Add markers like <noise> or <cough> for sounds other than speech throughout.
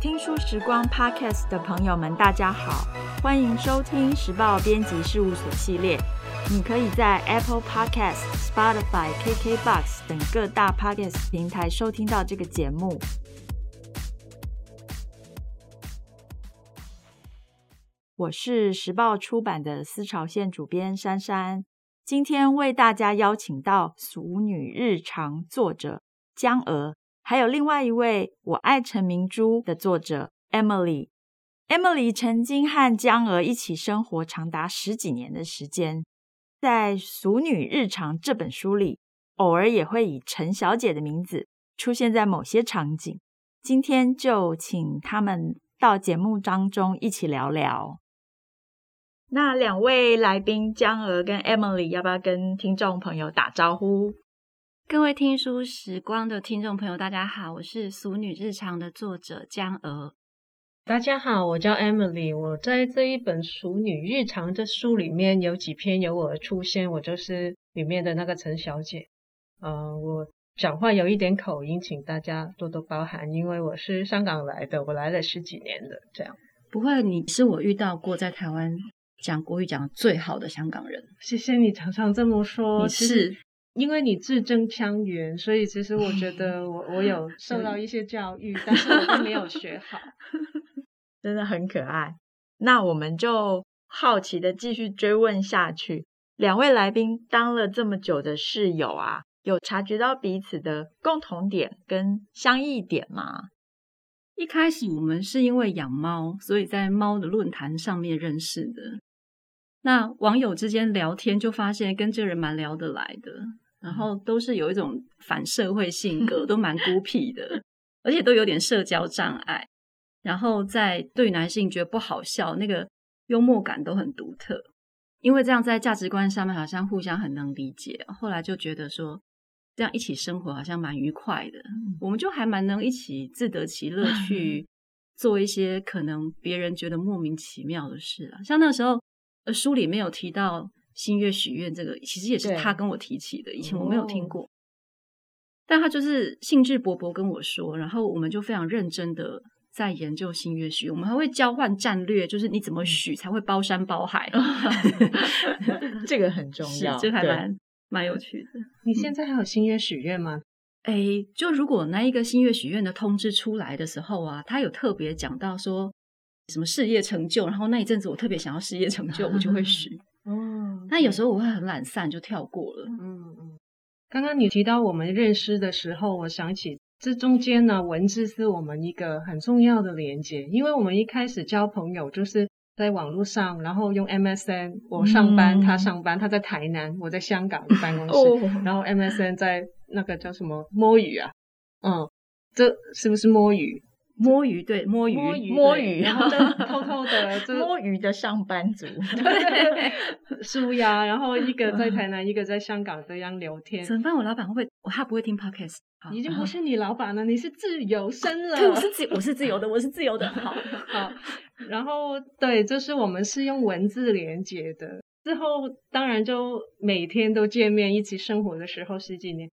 听书时光 Podcast 的朋友们，大家好，欢迎收听时报编辑事务所系列。你可以在 Apple Podcast、Spotify、KKBox 等各大 Podcast 平台收听到这个节目。我是时报出版的思潮线主编珊珊，今天为大家邀请到《俗女日常》作者江娥。还有另外一位我爱陈明珠的作者 Emily，Emily 曾经和江娥一起生活长达十几年的时间，在《俗女日常》这本书里，偶尔也会以陈小姐的名字出现在某些场景。今天就请他们到节目当中一起聊聊。那两位来宾江娥跟 Emily，要不要跟听众朋友打招呼？各位听书时光的听众朋友，大家好，我是《俗女日常》的作者江娥。大家好，我叫 Emily，我在这一本《熟女日常》的书里面有几篇有我的出现，我就是里面的那个陈小姐。呃，我讲话有一点口音，请大家多多包涵，因为我是香港来的，我来了十几年了，这样。不会，你是我遇到过在台湾讲国语讲最好的香港人。谢谢你常常这么说，你是。因为你字正腔圆，所以其实我觉得 <laughs> 我我有受到一些教育，但是我并没有学好，<laughs> 真的很可爱。那我们就好奇的继续追问下去。两位来宾当了这么久的室友啊，有察觉到彼此的共同点跟相异点吗？一开始我们是因为养猫，所以在猫的论坛上面认识的。那网友之间聊天就发现跟这个人蛮聊得来的。然后都是有一种反社会性格，<laughs> 都蛮孤僻的，而且都有点社交障碍。然后在对男性觉得不好笑，那个幽默感都很独特。因为这样在价值观上面好像互相很能理解。后来就觉得说，这样一起生活好像蛮愉快的。我们就还蛮能一起自得其乐，<laughs> 去做一些可能别人觉得莫名其妙的事啊。像那时候，呃，书里没有提到。新月许愿这个其实也是他跟我提起的，以前我没有听过，但他就是兴致勃勃跟我说，然后我们就非常认真的在研究新月许愿，我们还会交换战略，就是你怎么许才会包山包海，<laughs> 这个很重要，这还蛮蛮有趣的。你现在还有新月许愿吗？哎，就如果那一个新月许愿的通知出来的时候啊，他有特别讲到说什么事业成就，然后那一阵子我特别想要事业成就，我就会许。哦，那有时候我会很懒散，就跳过了。嗯嗯，刚刚你提到我们认识的时候，我想起这中间呢，文字是我们一个很重要的连接，因为我们一开始交朋友就是在网络上，然后用 MSN，我上班，嗯、他上班，他在台南，我在香港的办公室，哦、然后 MSN 在那个叫什么摸鱼啊，嗯，这是不是摸鱼？摸鱼，对，摸鱼，摸鱼，然后偷偷的 <laughs> 就摸鱼的上班族，对，<laughs> 舒压，然后一个在台南，一个在香港这样聊天。怎么办？我老板会不会？他不会听 podcast。你已经不是你老板了，你是自由身了。<laughs> 对，我是自，我是自由的，我是自由的。好，好。然后，对，就是我们是用文字连接的。之后，当然就每天都见面，一起生活的时候十几年。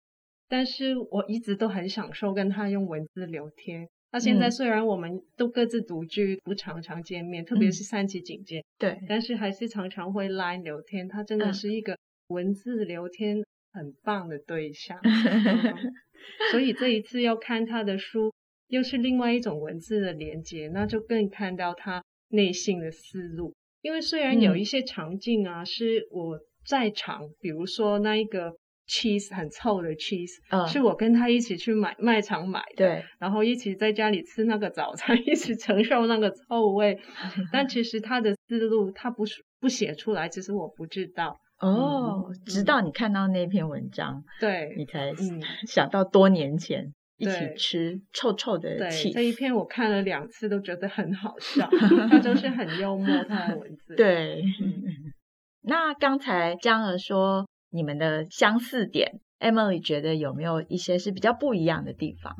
但是我一直都很享受跟他用文字聊天。到现在虽然我们都各自独居，不常常见面，嗯、特别是三级警戒，对，但是还是常常会 Line 聊天。他真的是一个文字聊天很棒的对象，嗯、<laughs> 所以这一次要看他的书，又是另外一种文字的连接，那就更看到他内心的思路。因为虽然有一些场景啊，嗯、是我在场，比如说那一个。Cheese 很臭的 cheese，、uh, 是我跟他一起去买卖场买的，对，然后一起在家里吃那个早餐，一起承受那个臭味。<laughs> 但其实他的思路，他不不写出来，其实我不知道。哦，嗯、直到你看到那篇文章，对，你才想到多年前一起吃臭臭的 cheese。这一篇我看了两次，都觉得很好笑，<laughs> 他就是很幽默，他的文字。对，嗯、那刚才江儿说。你们的相似点，Emily 觉得有没有一些是比较不一样的地方？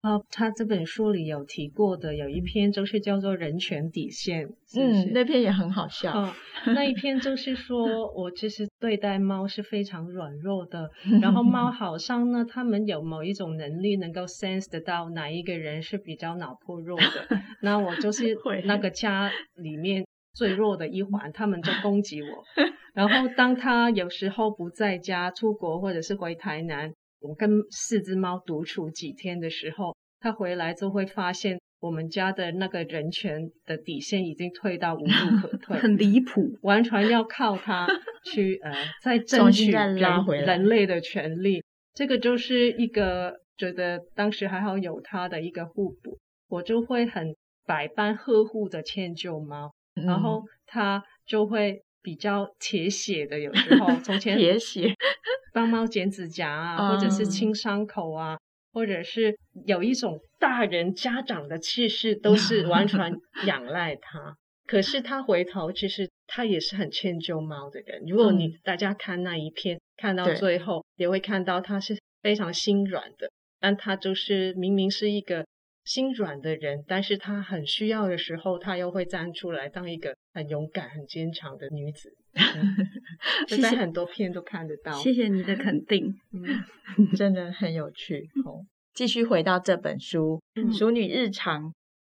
啊，他这本书里有提过的，有一篇就是叫做《人权底线》，嗯，那篇也很好笑。哦，那一篇就是说我其实对待猫是非常软弱的，<laughs> 然后猫好像呢，他们有某一种能力能够 sense 得到哪一个人是比较脑破弱的，<laughs> 那我就是那个家里面最弱的一环，他们就攻击我。<laughs> 然后当他有时候不在家，出国或者是回台南。我跟四只猫独处几天的时候，他回来就会发现我们家的那个人权的底线已经退到无路可退，<laughs> 很离谱，完全要靠他 <laughs> 去呃再争取人人类的权利。这个就是一个觉得当时还好有他的一个互补，我就会很百般呵护的迁就猫，嗯、然后他就会。比较铁血的，有时候从前铁血 <laughs> 帮猫剪指甲啊，或者是清伤口啊，或者是有一种大人家长的气势，<laughs> 都是完全仰赖他。可是他回头，其实他也是很迁就猫的人。如果你大家看那一篇，看到最后，也会看到他是非常心软的，但他就是明明是一个。心软的人，但是他很需要的时候，他又会站出来当一个很勇敢、很坚强的女子。<laughs> 现在很多片都看得到。谢谢你的肯定，嗯，真的很有趣。哦，继续回到这本书，《淑女日常》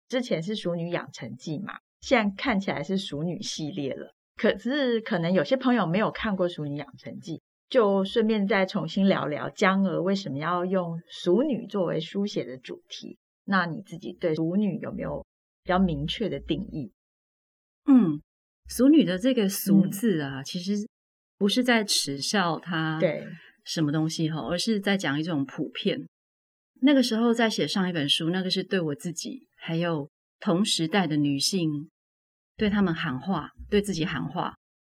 之前是《熟女养成记》嘛，现在看起来是《熟女系列》了。可是可能有些朋友没有看过《熟女养成记》，就顺便再重新聊聊江娥为什么要用熟女作为书写的主题。那你自己对熟女有没有比较明确的定义？嗯，熟女的这个“俗”字啊，嗯、其实不是在耻笑她对什么东西哈，而是在讲一种普遍。那个时候在写上一本书，那个是对我自己，还有同时代的女性，对他们喊话，对自己喊话，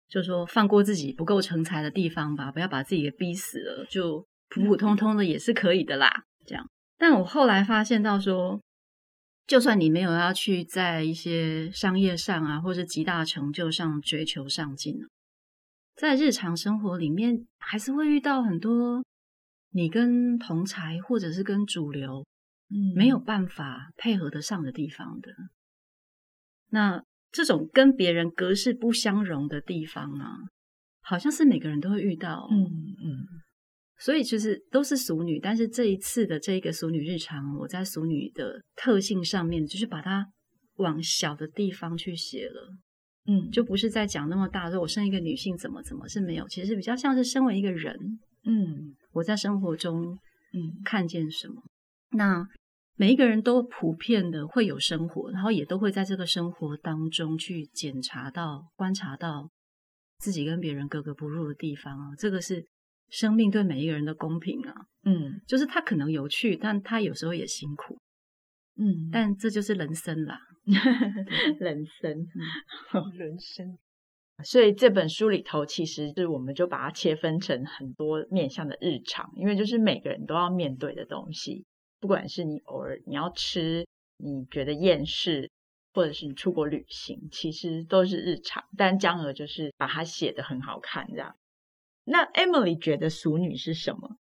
就说放过自己不够成才的地方吧，不要把自己给逼死了，就普普通通的也是可以的啦，这样。但我后来发现到说，就算你没有要去在一些商业上啊，或者极大成就上追求上进，在日常生活里面，还是会遇到很多你跟同才或者是跟主流，嗯，没有办法配合得上的地方的。那这种跟别人格式不相容的地方啊，好像是每个人都会遇到，嗯嗯。所以其实都是淑女，但是这一次的这一个淑女日常，我在淑女的特性上面，就是把它往小的地方去写了，嗯，就不是在讲那么大，说我生一个女性怎么怎么是没有，其实比较像是身为一个人，嗯，我在生活中，嗯，看见什么，那每一个人都普遍的会有生活，然后也都会在这个生活当中去检查到、观察到自己跟别人格格不入的地方啊，这个是。生命对每一个人的公平啊，嗯，就是他可能有趣，但他有时候也辛苦，嗯，但这就是人生啦，<laughs> 人生，人生。所以这本书里头，其实是我们就把它切分成很多面向的日常，因为就是每个人都要面对的东西，不管是你偶尔你要吃，你觉得厌世，或者是你出国旅行，其实都是日常。但江娥就是把它写得很好看，这样。那 Emily 觉得淑女是什么？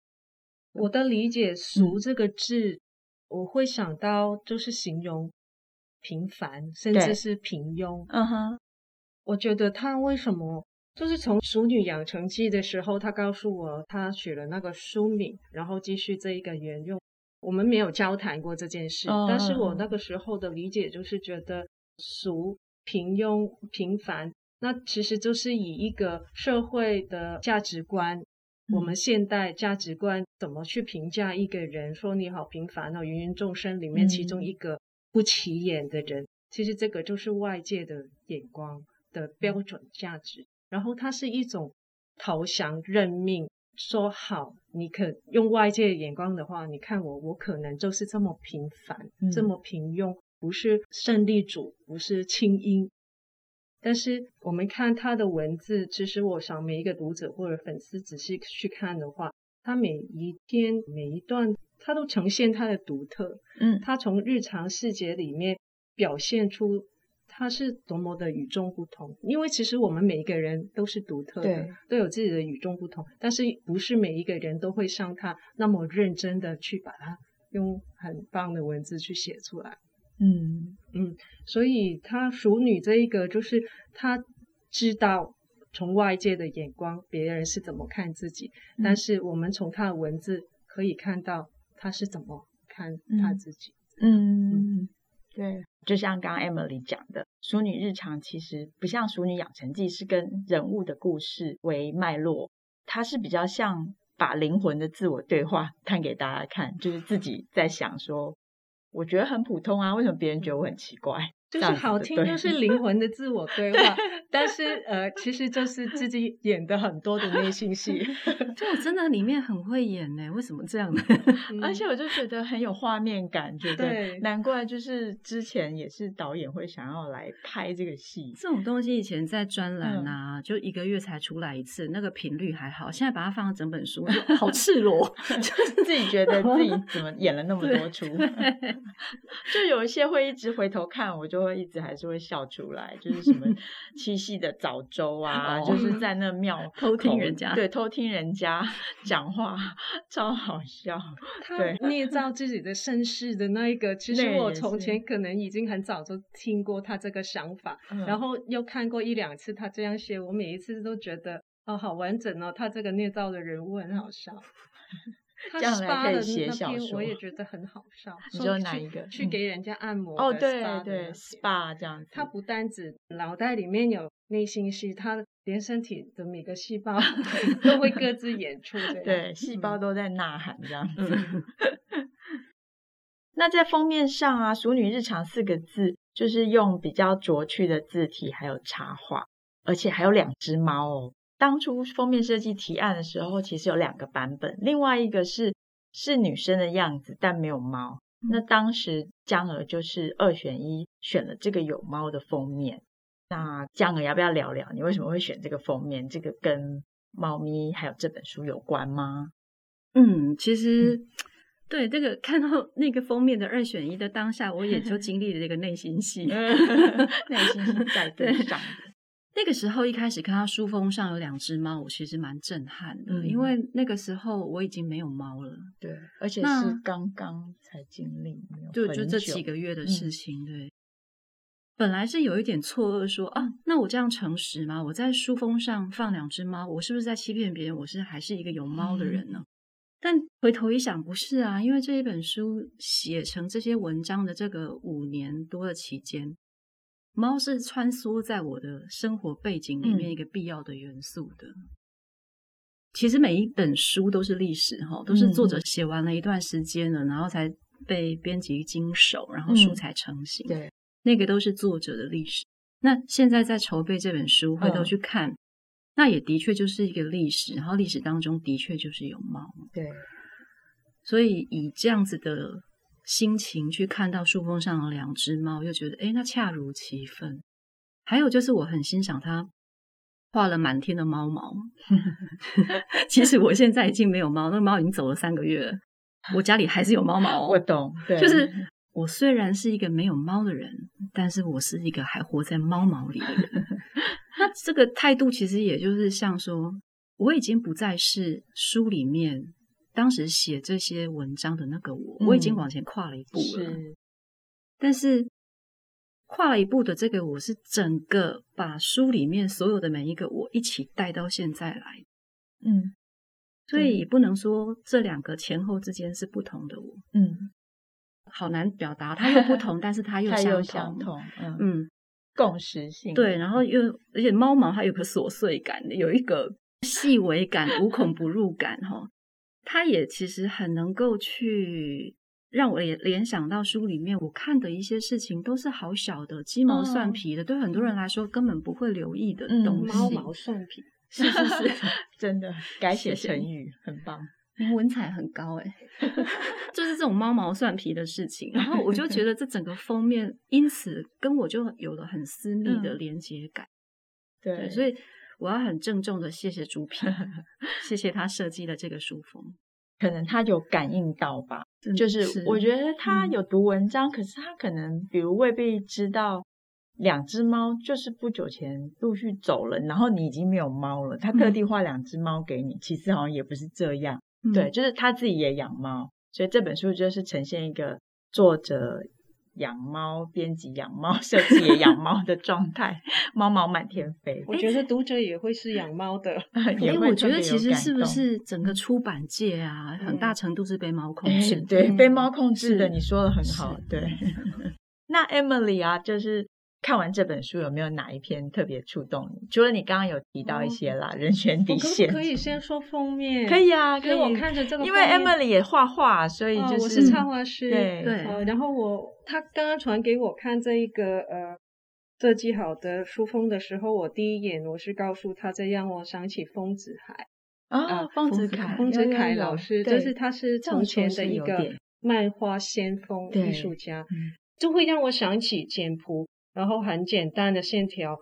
我的理解，俗这个字，嗯、我会想到就是形容平凡，甚至是平庸。嗯哼，我觉得他为什么就是从《淑女养成记》的时候，他告诉我他取了那个书名，然后继续这一个沿用。我们没有交谈过这件事，嗯、但是我那个时候的理解就是觉得俗、平庸、平凡。那其实就是以一个社会的价值观，嗯、我们现代价值观怎么去评价一个人？说你好平凡哦，芸芸众生里面其中一个不起眼的人，嗯、其实这个就是外界的眼光的标准价值。嗯、然后它是一种投降认命，说好，你可用外界的眼光的话，你看我，我可能就是这么平凡，嗯、这么平庸，不是胜利组，不是精英。但是我们看他的文字，其实我想每一个读者或者粉丝仔细去看的话，他每一天每一段，他都呈现他的独特。嗯，他从日常细节里面表现出他是多么的与众不同。因为其实我们每一个人都是独特的，都有自己的与众不同。但是不是每一个人都会像他那么认真的去把它用很棒的文字去写出来。嗯。嗯，所以她熟女这一个，就是她知道从外界的眼光，别人是怎么看自己，嗯、但是我们从她的文字可以看到她是怎么看她自己。嗯，嗯。对，就像刚刚 Emily 讲的，《熟女日常》其实不像《熟女养成记》，是跟人物的故事为脉络，它是比较像把灵魂的自我对话 <laughs> 看给大家看，就是自己在想说。我觉得很普通啊，为什么别人觉得我很奇怪？就是好听，就是灵魂的自我对话。<laughs> 但是呃，其实就是自己演的很多的内心戏。<laughs> <laughs> 就我真的里面很会演呢，为什么这样呢？嗯、而且我就觉得很有画面感，觉得对难怪就是之前也是导演会想要来拍这个戏。这种东西以前在专栏啊，嗯、就一个月才出来一次，那个频率还好。现在把它放到整本书，就好赤裸，就是自己觉得自己怎么演了那么多出，就有一些会一直回头看，我就。会一直还是会笑出来，就是什么 <laughs> 七夕的早粥啊，就是在那庙 <laughs> 偷听人家，对，偷听人家 <laughs> 讲话，超好笑。他，捏造自己的身世的那一个，其实我从前可能已经很早就听过他这个想法，然后又看过一两次他这样写，我每一次都觉得哦，好完整哦，他这个捏造的人物很好笑。他这样来可以写小说，我也觉得很好笑。你说哪一个？去给人家按摩哦，对对，SPA 这样子。他不单只脑袋里面有内心戏，他连身体的每个细胞 <laughs> 都会各自演出。对，细胞都在呐喊这样子。<laughs> 那在封面上啊，“熟女日常”四个字就是用比较拙趣的字体，还有插画，而且还有两只猫哦。当初封面设计提案的时候，其实有两个版本，另外一个是是女生的样子，但没有猫。那当时江儿就是二选一，选了这个有猫的封面。那江儿要不要聊聊，你为什么会选这个封面？这个跟猫咪还有这本书有关吗？嗯，其实、嗯、<laughs> 对这个看到那个封面的二选一的当下，我也就经历了这个内心戏，<laughs> 内心戏在对上的。那个时候一开始看到书封上有两只猫，我其实蛮震撼的，嗯、因为那个时候我已经没有猫了，对，而且是刚刚才经历，就就这几个月的事情，嗯、对。本来是有一点错愕说，说啊，那我这样诚实吗？我在书封上放两只猫，我是不是在欺骗别人？我是还是一个有猫的人呢？嗯、但回头一想，不是啊，因为这一本书写成这些文章的这个五年多的期间。猫是穿梭在我的生活背景里面一个必要的元素的。嗯、其实每一本书都是历史哈，都是作者写完了一段时间了，嗯、然后才被编辑经手，然后书才成型。嗯、对，那个都是作者的历史。那现在在筹备这本书，回头去看，嗯、那也的确就是一个历史。然后历史当中的确就是有猫。对，所以以这样子的。心情去看到树峰上的两只猫，又觉得诶，那恰如其分。还有就是我很欣赏他画了满天的猫毛。<laughs> 其实我现在已经没有猫，那个猫已经走了三个月了，我家里还是有猫毛。<laughs> 我懂，对，就是我虽然是一个没有猫的人，但是我是一个还活在猫毛里的人。那这个态度其实也就是像说，我已经不再是书里面。当时写这些文章的那个我，我已经往前跨了一步了。嗯、是，但是跨了一步的这个我是整个把书里面所有的每一个我一起带到现在来。嗯，所以也不能说这两个前后之间是不同的我。嗯，好难表达，它又不同，但是它 <laughs> 又相同。相同嗯，嗯，共识性。对，然后又而且猫毛它有个琐碎感，有一个细微感，无孔不入感，哈。他也其实很能够去让我联联想到书里面我看的一些事情，都是好小的鸡毛蒜皮的，哦、对很多人来说根本不会留意的东西。猫毛蒜皮，<laughs> 是是是，<laughs> 真的改写成语很棒，文采很高哎，<laughs> 就是这种猫毛蒜皮的事情。然后我就觉得这整个封面因此跟我就有了很私密的连接感。嗯、对，对，所以。我要很郑重的谢谢朱平，<laughs> 谢谢他设计的这个书封。可能他有感应到吧，就是我觉得他有读文章，嗯、可是他可能比如未必知道两只猫就是不久前陆续走了，然后你已经没有猫了，他特地画两只猫给你，嗯、其实好像也不是这样。嗯、对，就是他自己也养猫，所以这本书就是呈现一个作者养猫、<laughs> 编辑养猫、设计也养猫的状态，猫毛满天飞。我觉得读者也会是养猫的，因为我觉得其实是不是整个出版界啊，很大程度是被猫控制，对，被猫控制的。你说的很好，对。<laughs> 那 Emily 啊，就是。看完这本书有没有哪一篇特别触动你？除了你刚刚有提到一些啦，哦、人选底线，可以先说封面，可以啊，可以。我看着这个，因为 Emily 也画画，所以就是、哦、我是插画师，对对、呃。然后我他刚刚传给我看这一个呃设计好的书封的时候，我第一眼我是告诉他，这让我想起丰子恺啊，丰子恺，丰子恺老师，就是他是从前的一个漫画先锋艺术家，嗯、就会让我想起简朴。然后很简单的线条，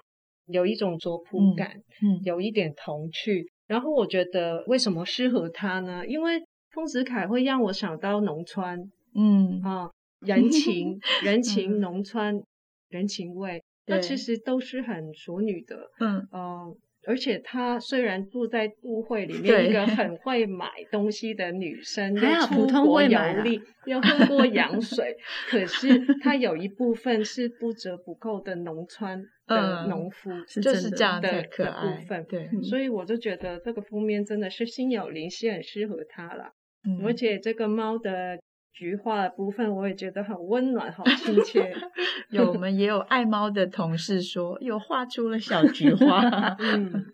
有一种拙朴感，嗯，嗯有一点童趣。然后我觉得为什么适合他呢？因为丰子恺会让我想到农村，嗯。啊，人情、<laughs> 人情、农村人情味，那其实都是很淑女的，嗯。呃而且她虽然住在都会里面，一个 <laughs> 很会买东西的女生，又出国游历，又喝过洋水，可是她有一部分是不折不扣的农村 <laughs> 的农夫，就是这样的可爱的部分。对，所以我就觉得这个封面真的是心有灵犀，很适合她了。嗯，而且这个猫的。菊花的部分我也觉得很温暖，好亲切。<laughs> 有我们也有爱猫的同事说，有画出了小菊花。嗯，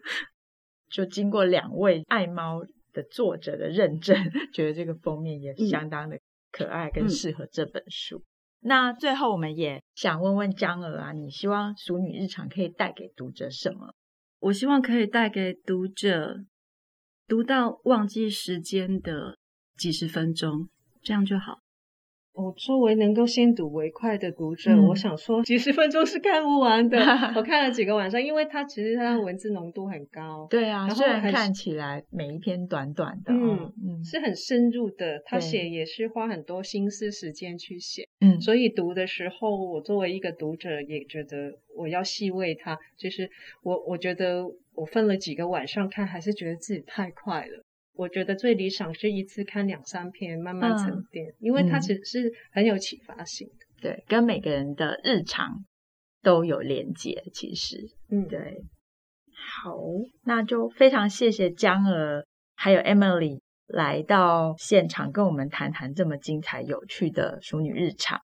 就经过两位爱猫的作者的认证，觉得这个封面也相当的可爱，跟适合这本书。嗯、那最后我们也想问问江儿啊，你希望《熟女日常》可以带给读者什么？我希望可以带给读者读到忘记时间的几十分钟。这样就好。我作为能够先睹为快的读者，嗯、我想说几十分钟是看不完的。<laughs> 我看了几个晚上，因为它其实它的文字浓度很高。对啊，然后虽然看起来每一篇短短的，嗯嗯，是很深入的。他写也是花很多心思时间去写，嗯，所以读的时候，我作为一个读者也觉得我要细味它。就是我我觉得我分了几个晚上看，还是觉得自己太快了。我觉得最理想是一次看两三篇，慢慢沉淀，嗯、因为它其实是很有启发性的。对，跟每个人的日常都有连结。其实，嗯，对。好，那就非常谢谢江儿还有 Emily 来到现场跟我们谈谈这么精彩有趣的淑女日常。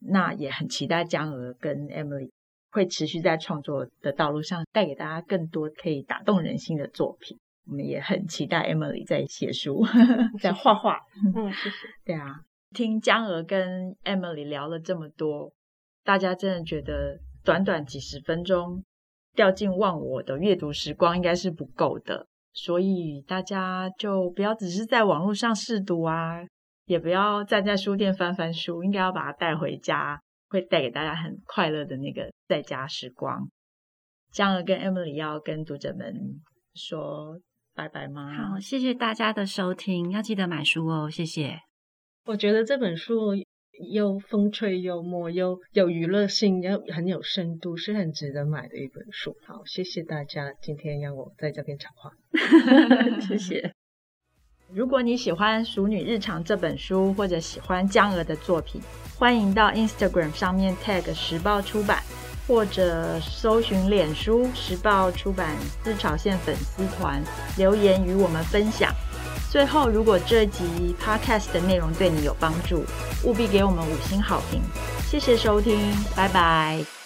那也很期待江儿跟 Emily 会持续在创作的道路上带给大家更多可以打动人心的作品。我们也很期待 Emily 在写书，<laughs> 在画画。<laughs> 嗯，<laughs> 谢谢。对啊，听江娥跟 Emily 聊了这么多，大家真的觉得短短几十分钟掉进忘我的阅读时光应该是不够的，所以大家就不要只是在网络上试读啊，也不要站在书店翻翻书，应该要把它带回家，会带给大家很快乐的那个在家时光。江娥跟 Emily 要跟读者们说。拜拜吗？好，谢谢大家的收听，要记得买书哦，谢谢。我觉得这本书又风趣幽默，又有娱乐性，又很有深度，是很值得买的一本书。好，谢谢大家今天让我在这边讲话，<laughs> 谢谢。如果你喜欢《熟女日常》这本书，或者喜欢江娥的作品，欢迎到 Instagram 上面 tag 时报出版。或者搜寻脸书时报出版思潮线粉丝团留言与我们分享。最后，如果这集 podcast 的内容对你有帮助，务必给我们五星好评。谢谢收听，拜拜。